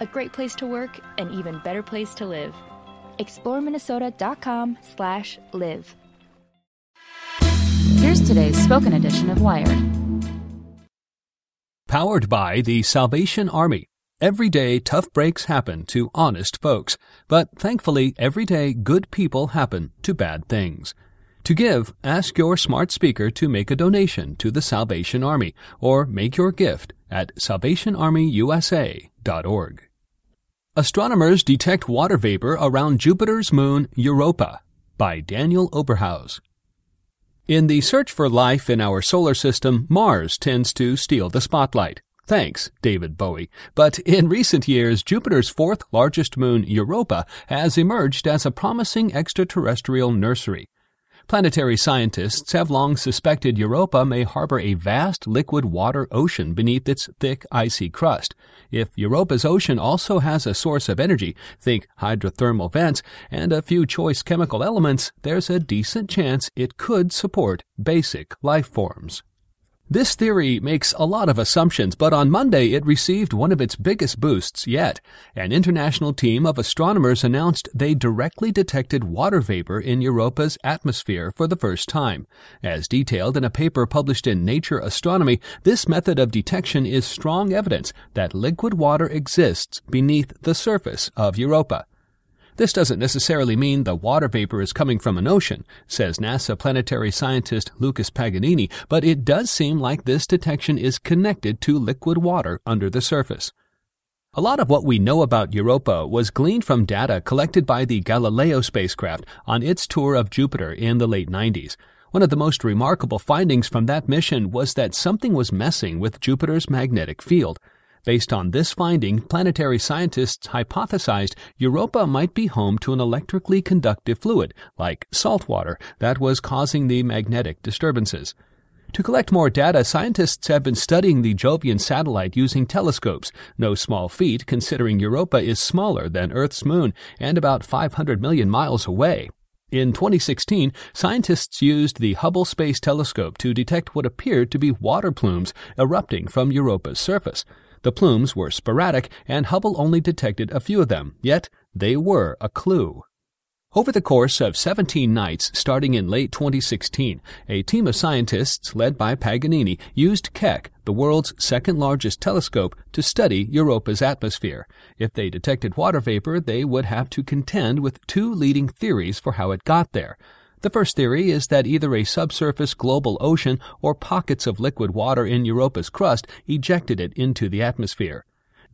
A great place to work, an even better place to live. ExploreMinnesota.com slash live. Here's today's spoken edition of Wired. Powered by the Salvation Army. Every day, tough breaks happen to honest folks, but thankfully, every day, good people happen to bad things. To give, ask your smart speaker to make a donation to the Salvation Army or make your gift at salvationarmyusa.org. Astronomers detect water vapor around Jupiter's moon Europa by Daniel Oberhaus. In the search for life in our solar system, Mars tends to steal the spotlight. Thanks, David Bowie. But in recent years, Jupiter's fourth largest moon, Europa, has emerged as a promising extraterrestrial nursery. Planetary scientists have long suspected Europa may harbor a vast liquid water ocean beneath its thick, icy crust. If Europa's ocean also has a source of energy, think hydrothermal vents, and a few choice chemical elements, there's a decent chance it could support basic life forms. This theory makes a lot of assumptions, but on Monday it received one of its biggest boosts yet. An international team of astronomers announced they directly detected water vapor in Europa's atmosphere for the first time. As detailed in a paper published in Nature Astronomy, this method of detection is strong evidence that liquid water exists beneath the surface of Europa. This doesn't necessarily mean the water vapor is coming from an ocean, says NASA planetary scientist Lucas Paganini, but it does seem like this detection is connected to liquid water under the surface. A lot of what we know about Europa was gleaned from data collected by the Galileo spacecraft on its tour of Jupiter in the late 90s. One of the most remarkable findings from that mission was that something was messing with Jupiter's magnetic field. Based on this finding, planetary scientists hypothesized Europa might be home to an electrically conductive fluid, like salt water, that was causing the magnetic disturbances. To collect more data, scientists have been studying the Jovian satellite using telescopes, no small feat considering Europa is smaller than Earth's moon and about 500 million miles away. In 2016, scientists used the Hubble Space Telescope to detect what appeared to be water plumes erupting from Europa's surface. The plumes were sporadic, and Hubble only detected a few of them, yet they were a clue. Over the course of 17 nights starting in late 2016, a team of scientists led by Paganini used Keck, the world's second largest telescope, to study Europa's atmosphere. If they detected water vapor, they would have to contend with two leading theories for how it got there. The first theory is that either a subsurface global ocean or pockets of liquid water in Europa's crust ejected it into the atmosphere.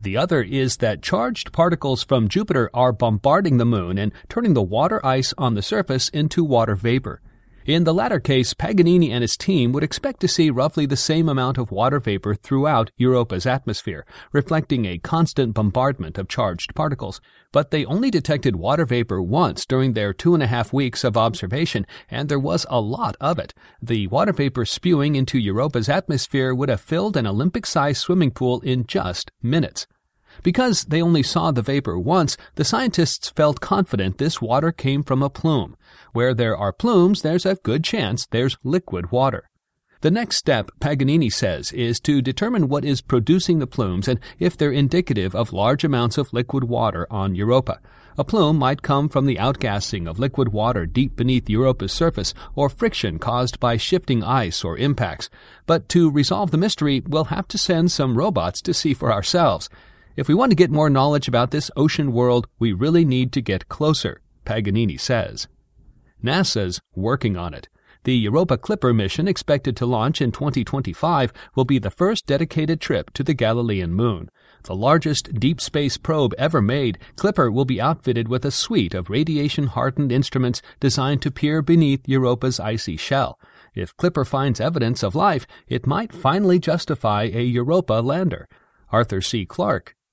The other is that charged particles from Jupiter are bombarding the moon and turning the water ice on the surface into water vapor. In the latter case, Paganini and his team would expect to see roughly the same amount of water vapor throughout Europa's atmosphere, reflecting a constant bombardment of charged particles. But they only detected water vapor once during their two and a half weeks of observation, and there was a lot of it. The water vapor spewing into Europa's atmosphere would have filled an Olympic-sized swimming pool in just minutes. Because they only saw the vapor once, the scientists felt confident this water came from a plume. Where there are plumes, there's a good chance there's liquid water. The next step, Paganini says, is to determine what is producing the plumes and if they're indicative of large amounts of liquid water on Europa. A plume might come from the outgassing of liquid water deep beneath Europa's surface or friction caused by shifting ice or impacts. But to resolve the mystery, we'll have to send some robots to see for ourselves. If we want to get more knowledge about this ocean world, we really need to get closer, Paganini says. NASA's working on it. The Europa Clipper mission, expected to launch in 2025, will be the first dedicated trip to the Galilean moon. The largest deep space probe ever made, Clipper will be outfitted with a suite of radiation hardened instruments designed to peer beneath Europa's icy shell. If Clipper finds evidence of life, it might finally justify a Europa lander. Arthur C. Clarke,